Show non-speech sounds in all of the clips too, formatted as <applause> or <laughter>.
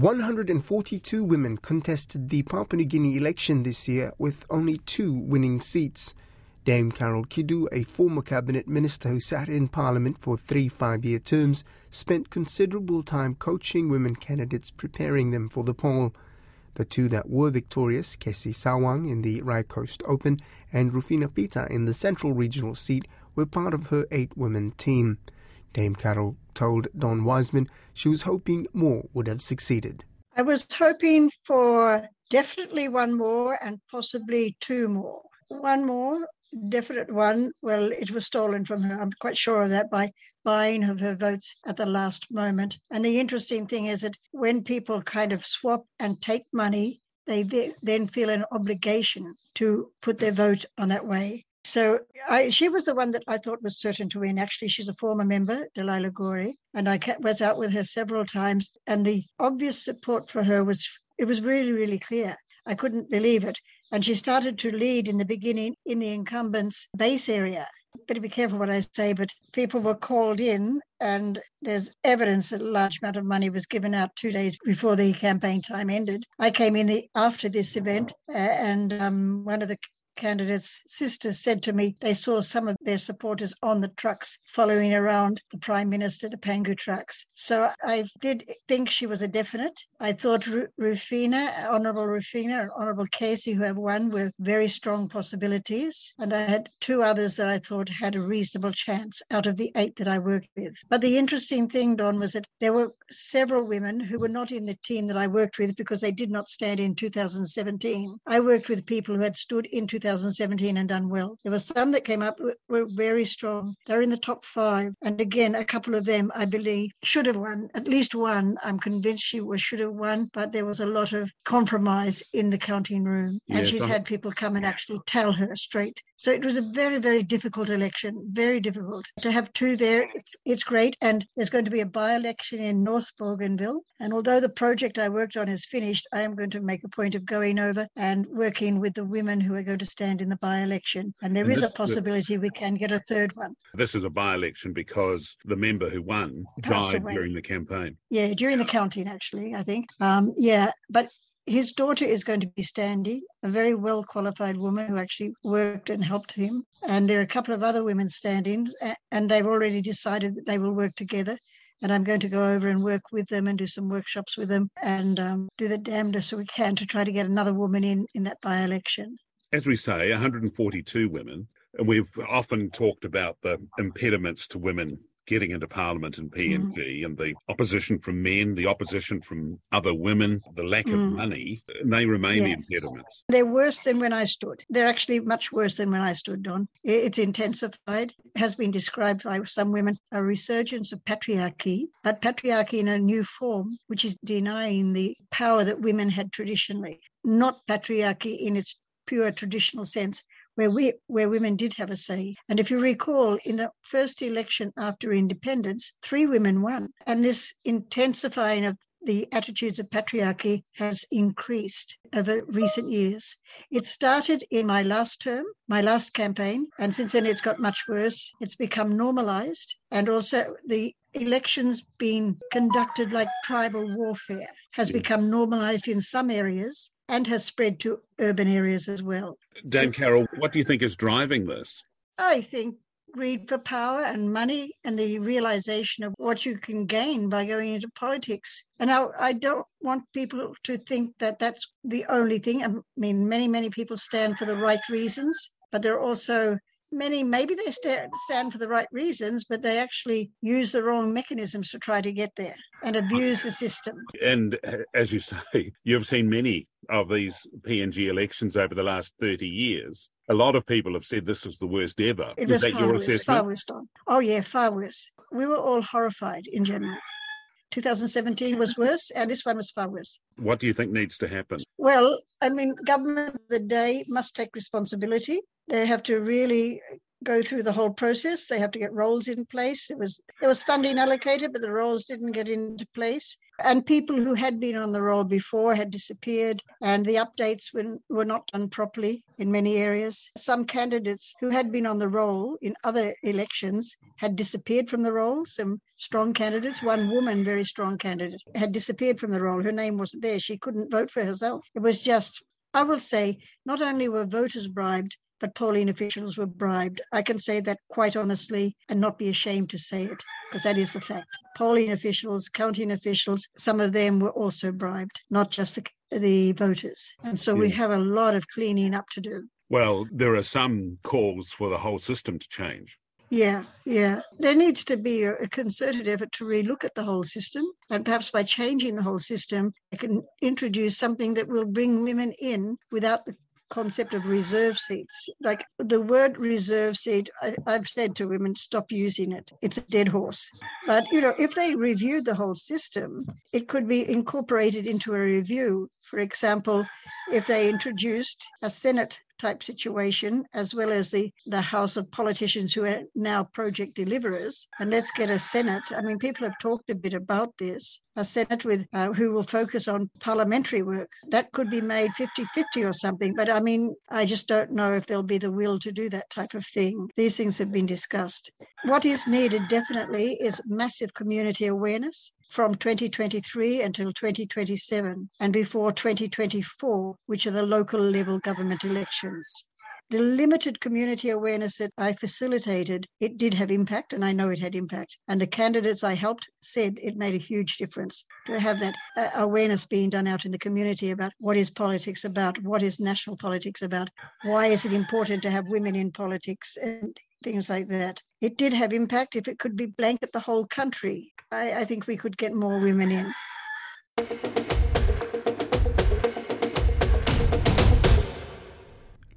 142 women contested the Papua New Guinea election this year, with only two winning seats. Dame Carol Kidu, a former cabinet minister who sat in parliament for three five year terms, spent considerable time coaching women candidates, preparing them for the poll. The two that were victorious, Kessy Sawang in the Rai Coast Open and Rufina Peter in the Central Regional seat, were part of her eight women team. Dame Carol told Don Wiseman she was hoping more would have succeeded. I was hoping for definitely one more and possibly two more. One more, definite one. Well, it was stolen from her. I'm quite sure of that by buying of her votes at the last moment. And the interesting thing is that when people kind of swap and take money, they then feel an obligation to put their vote on that way. So I, she was the one that I thought was certain to win. Actually, she's a former member, Delilah Gorey, and I was out with her several times. And the obvious support for her was it was really, really clear. I couldn't believe it. And she started to lead in the beginning in the incumbent's base area. Better be careful what I say, but people were called in, and there's evidence that a large amount of money was given out two days before the campaign time ended. I came in the, after this event, uh, and um, one of the candidate's sister said to me they saw some of their supporters on the trucks following around the Prime Minister, the Pangu trucks. So I did think she was a definite. I thought Rufina, Honourable Rufina and Honourable Casey, who have won, were very strong possibilities. And I had two others that I thought had a reasonable chance out of the eight that I worked with. But the interesting thing, Don, was that there were several women who were not in the team that I worked with because they did not stand in 2017. I worked with people who had stood in 2017 2017 and done well. There were some that came up were very strong. They're in the top five. And again, a couple of them, I believe, should have won. At least one, I'm convinced she was should have won, but there was a lot of compromise in the counting room. And she's had people come and actually tell her straight. So it was a very, very difficult election, very difficult. To have two there, it's, it's great. And there's going to be a by election in North Bougainville. And although the project I worked on is finished, I am going to make a point of going over and working with the women who are going to stand in the by election. And there and is this, a possibility the, we can get a third one. This is a by election because the member who won Passed died away. during the campaign. Yeah, during the counting, actually, I think. Um, yeah, but his daughter is going to be standing, a very well qualified woman who actually worked and helped him. And there are a couple of other women standing, and they've already decided that they will work together and I'm going to go over and work with them and do some workshops with them and um, do the damnedest we can to try to get another woman in in that by election. As we say, 142 women. And we've often talked about the impediments to women getting into Parliament and PNG mm. and the opposition from men, the opposition from other women, the lack mm. of money, they remain yeah. impediments. They're worse than when I stood. They're actually much worse than when I stood, Don. It's intensified, has been described by some women a resurgence of patriarchy, but patriarchy in a new form, which is denying the power that women had traditionally, not patriarchy in its pure traditional sense, where we where women did have a say. And if you recall, in the first election after independence, three women won. And this intensifying of the attitudes of patriarchy has increased over recent years. It started in my last term, my last campaign, and since then it's got much worse. It's become normalized, and also the elections being conducted like tribal warfare has hmm. become normalized in some areas and has spread to urban areas as well. Dame Carol, what do you think is driving this? I think greed for power and money and the realization of what you can gain by going into politics. And I, I don't want people to think that that's the only thing. I mean, many, many people stand for the right reasons, but there are also many maybe they stand, stand for the right reasons but they actually use the wrong mechanisms to try to get there and abuse the system and uh, as you <laughs> say you've seen many of these png elections over the last 30 years a lot of people have said this is the worst ever it was that far your worse, far worse Don. oh yeah far worse we were all horrified in general 2017 was worse, and this one was far worse. What do you think needs to happen? Well, I mean, government of the day must take responsibility. They have to really go through the whole process. They have to get rolls in place. It was there was funding allocated, but the rolls didn't get into place. And people who had been on the roll before had disappeared, and the updates were, were not done properly in many areas. Some candidates who had been on the roll in other elections had disappeared from the roll. Some strong candidates, one woman, very strong candidate, had disappeared from the roll. Her name wasn't there. She couldn't vote for herself. It was just I will say not only were voters bribed, but polling officials were bribed. I can say that quite honestly and not be ashamed to say it, because that is the fact. Polling officials, counting officials, some of them were also bribed, not just the, the voters. And so yeah. we have a lot of cleaning up to do. Well, there are some calls for the whole system to change. Yeah, yeah. There needs to be a, concerted effort to relook at the whole system. And perhaps by changing the whole system, they can introduce something that will bring women in without the concept of reserve seats. Like the word reserve seat, I, have said to women, stop using it. It's a dead horse. But, you know, if they reviewed the whole system, it could be incorporated into a review. For example, if they introduced a Senate type situation, as well as the, the House of politicians who are now project deliverers. And let's get a Senate. I mean, people have talked a bit about this. A Senate with uh, who will focus on parliamentary work. That could be made 50 50 or something. But I mean, I just don't know if there'll be the will to do that type of thing. These things have been discussed. What is needed definitely is massive community awareness from 2023 until 2027 and before 2024, which are the local level government elections. The limited community awareness that I facilitated, it did have impact, and I know it had impact. And the candidates I helped said it made a huge difference to have that uh, awareness being done out in the community about what is politics about, what is national politics about, why is it important to have women in politics, and things like that. It did have impact. If it could be blanket the whole country, I, I think we could get more women in.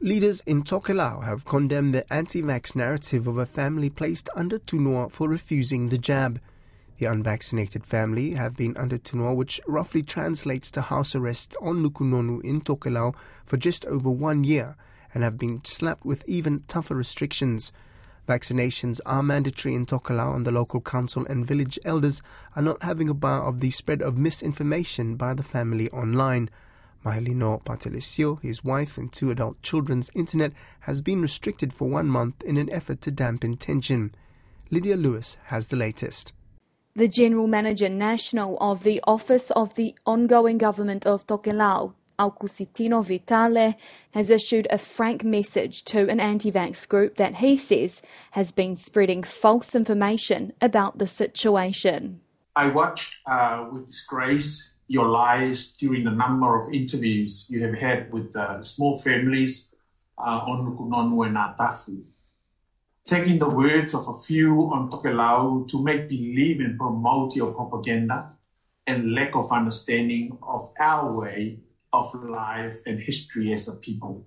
Leaders in Tokelau have condemned the anti-vax narrative of a family placed under tunua for refusing the jab. The unvaccinated family have been under tunua, which roughly translates to house arrest on Nukunonu in Tokelau for just over one year, and have been slapped with even tougher restrictions. Vaccinations are mandatory in Tokelau, and the local council and village elders are not having a bar of the spread of misinformation by the family online. Mahelino Patelesio, his wife, and two adult children's internet has been restricted for one month in an effort to dampen tension. Lydia Lewis has the latest. The General Manager National of the Office of the Ongoing Government of Tokelau, Aukusitino Vitale has issued a frank message to an anti-vax group that he says has been spreading false information about the situation. I watched uh, with disgrace your lies during the number of interviews you have had with uh, small families uh, on Nukunonu and Atafu. Taking the words of a few on Tokelau to make believe and promote your propaganda and lack of understanding of our way of life and history as a people.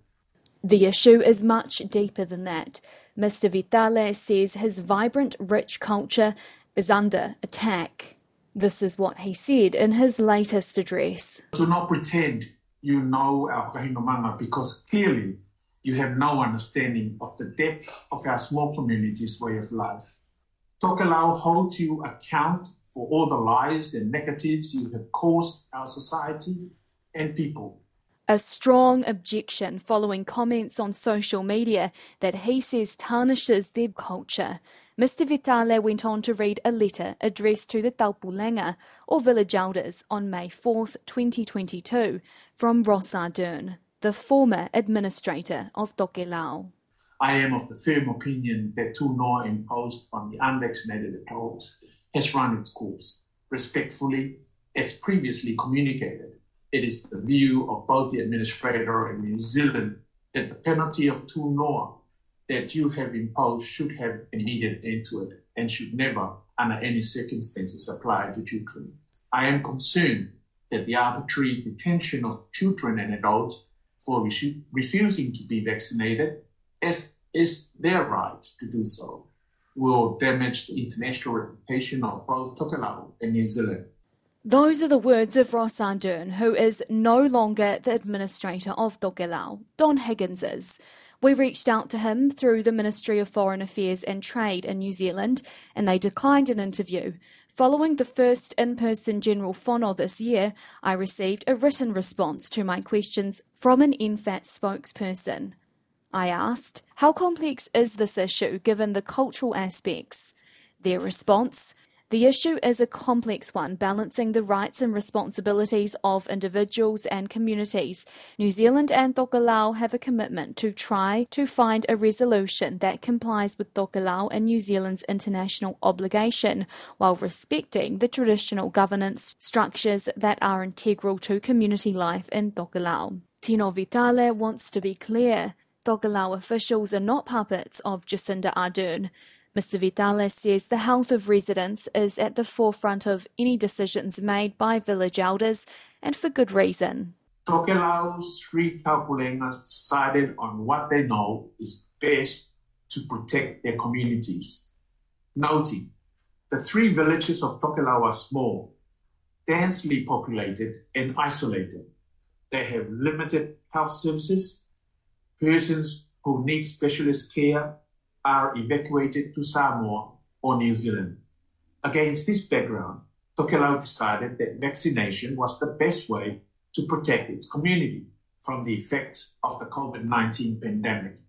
The issue is much deeper than that. Mr. Vitale says his vibrant, rich culture is under attack. This is what he said in his latest address. Do not pretend you know our Kahinomanga because clearly you have no understanding of the depth of our small community's way of life. Tokelau holds you account for all the lies and negatives you have caused our society and people. A strong objection following comments on social media that he says tarnishes their culture. Mr. Vitale went on to read a letter addressed to the Taupulega, or village elders, on May 4, 2022, from Ross Ardern, the former administrator of Tokelau. I am of the firm opinion that Tunua imposed on the unvaccinated adults has run its course, respectfully, as previously communicated it is the view of both the administrator and New Zealand that the penalty of tunua that you have imposed should have immediate end to it and should never, under any circumstances, apply to children. I am concerned that the arbitrary detention of children and adults for refusing to be vaccinated, as is their right to do so, will damage the international reputation of both Tokelau and New Zealand those are the words of Ross Ardern, who is no longer the administrator of Tokelau. Don Higgins is. We reached out to him through the Ministry of Foreign Affairs and Trade in New Zealand, and they declined an interview. Following the first in person general fono this year, I received a written response to my questions from an MFAT spokesperson. I asked, How complex is this issue given the cultural aspects? Their response the issue is a complex one, balancing the rights and responsibilities of individuals and communities. New Zealand and Tokelau have a commitment to try to find a resolution that complies with Tokelau and New Zealand's international obligation while respecting the traditional governance structures that are integral to community life in Tokelau. Tino Vitale wants to be clear. Tokelau officials are not puppets of Jacinda Ardern. Mr. Vitale says the health of residents is at the forefront of any decisions made by village elders, and for good reason. Tokelau's three Taupulegas decided on what they know is best to protect their communities. Noting, the three villages of Tokelau are small, densely populated, and isolated. They have limited health services. Persons who need specialist care are evacuated to Samoa or New Zealand. Against this background, Tokelau decided that vaccination was the best way to protect its community from the effects of the COVID 19 pandemic.